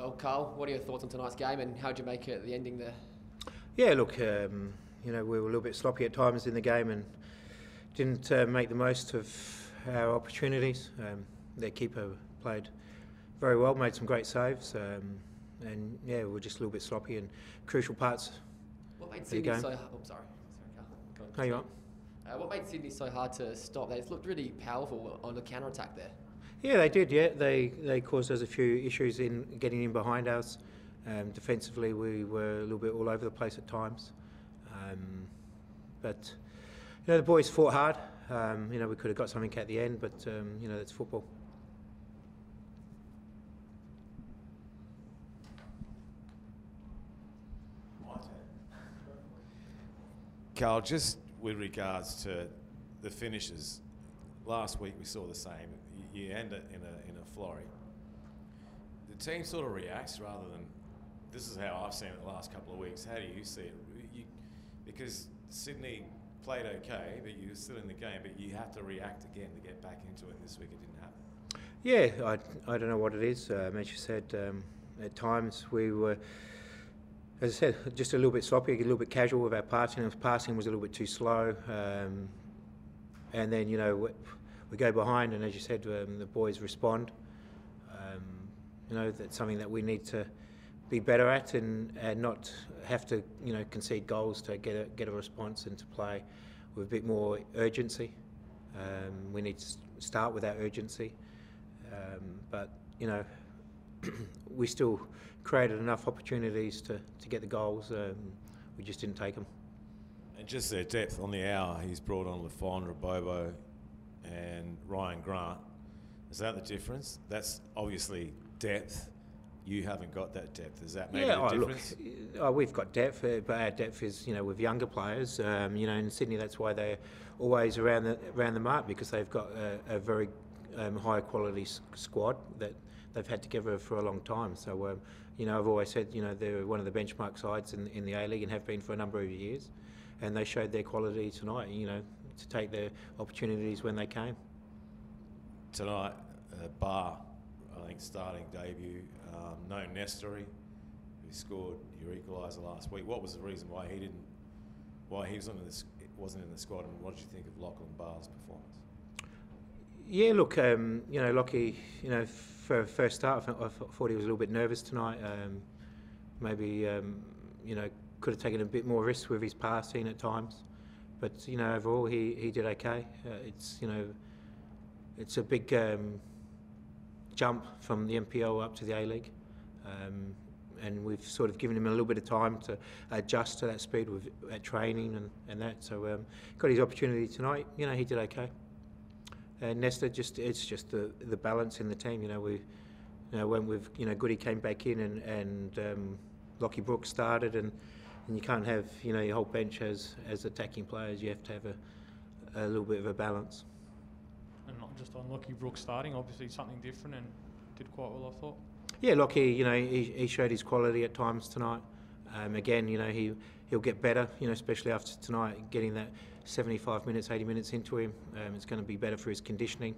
Well, Carl, what are your thoughts on tonight's game and how did you make it at the ending there? Yeah, look, um, you know, we were a little bit sloppy at times in the game and didn't uh, make the most of our opportunities. Um, their keeper played very well, made some great saves, um, and yeah, we were just a little bit sloppy in crucial parts. What made Sydney so? Oh, sorry, sorry, Carl. No, you. Uh, what made Sydney so hard to stop? They looked really powerful on the counter attack there. Yeah, they did. Yeah, they they caused us a few issues in getting in behind us. Um, defensively, we were a little bit all over the place at times, um, but you know the boys fought hard. Um, you know we could have got something at the end, but um, you know that's football. Carl, just with regards to the finishes, last week we saw the same. You, end it in a in a flurry. The team sort of reacts rather than. This is how I've seen it the last couple of weeks. How do you see it? You, because Sydney played okay, but you were still in the game, but you have to react again to get back into it. This week it didn't happen. Yeah, I, I don't know what it is. Um, as you said, um, at times we were, as I said, just a little bit sloppy, a little bit casual with our passing. Our passing was a little bit too slow. Um, and then, you know, we, go behind, and as you said, um, the boys respond. Um, you know, that's something that we need to be better at and, and not have to, you know, concede goals to get a, get a response and to play with a bit more urgency. Um, we need to start with that urgency. Um, but you know, we still created enough opportunities to, to get the goals. Um, we just didn't take them. And just their depth on the hour, he's brought on Lafon, Rabobo, and Ryan Grant. Is that the difference? That's obviously depth. You haven't got that depth. Is that maybe yeah, the oh, look, difference? oh, we've got depth, uh, but our depth is you know with younger players. Um, you know, in Sydney, that's why they're always around the around the mark because they've got a, a very um, high quality s- squad that they've had together for a long time. So, um, you know, I've always said you know they're one of the benchmark sides in, in the A League and have been for a number of years, and they showed their quality tonight. You know, to take their opportunities when they came. Tonight, uh, Barr, I think, starting debut. Um, no Nestory, who scored your equaliser last week. What was the reason why he didn't? Why he wasn't in the, wasn't in the squad? And what did you think of Lachlan Barr's performance? Yeah, look, um, you know, Lockie, you know, for a first start, I thought- I thought he was a little bit nervous tonight. Um, maybe, um, you know, could have taken a bit more risk with his passing at times. But, you know, overall, he, he did okay. Uh, it's, you know, it's a big um, jump from the NPL up to the A-League. Um, and we've sort of given him a little bit of time to adjust to that speed with at training and, and that. So um, got his opportunity tonight. You know, he did okay. And Nesta just it's just the the balance in the team. You know, we you know when we've you know Goody came back in and and um, Lockie Brooks started and and you can't have you know your whole bench as as attacking players. You have to have a a little bit of a balance. and not just on Lucky Brooks starting. Obviously, something different and did quite well, I thought. Yeah, Lockie, you know, he, he showed his quality at times tonight. Um, again, you know, he he'll get better. You know, especially after tonight, getting that 75 minutes, 80 minutes into him, um, it's going to be better for his conditioning.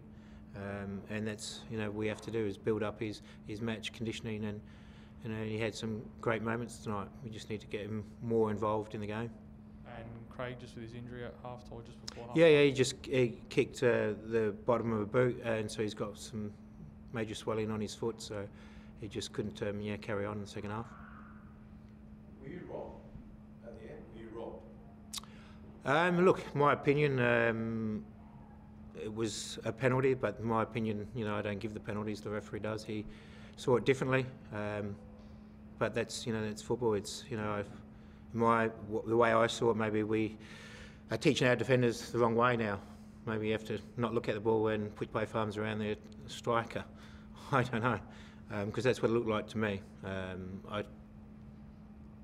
Um, and that's you know we have to do is build up his his match conditioning and. You know, he had some great moments tonight. We just need to get him more involved in the game. And Craig, just with his injury at half time, just before half Yeah, yeah, he just he kicked uh, the bottom of a boot, and so he's got some major swelling on his foot. So he just couldn't um, yeah carry on in the second half. Were you robbed at the end? Were you robbed? Um, look, my opinion, um, it was a penalty, but in my opinion, you know, I don't give the penalties. The referee does. He saw it differently, um, but that's you know that's football. It's you know, my the way I saw it, maybe we are teaching our defenders the wrong way now. Maybe you have to not look at the ball and put both arms around the striker. I don't know, because that's what it looked like to me. Um, I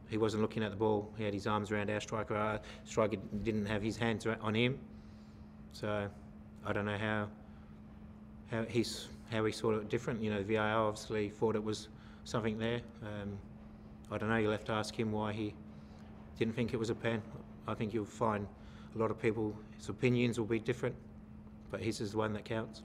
he wasn't looking at the ball. He had his arms around our striker. Our striker didn't have his hands on him. So I don't know how how he's how he saw it different. You know, the VAR obviously thought it was something there. Um, I don't know. You'll have to ask him why he didn't think it was a pen. I think you'll find a lot of people's opinions will be different, but his is the one that counts.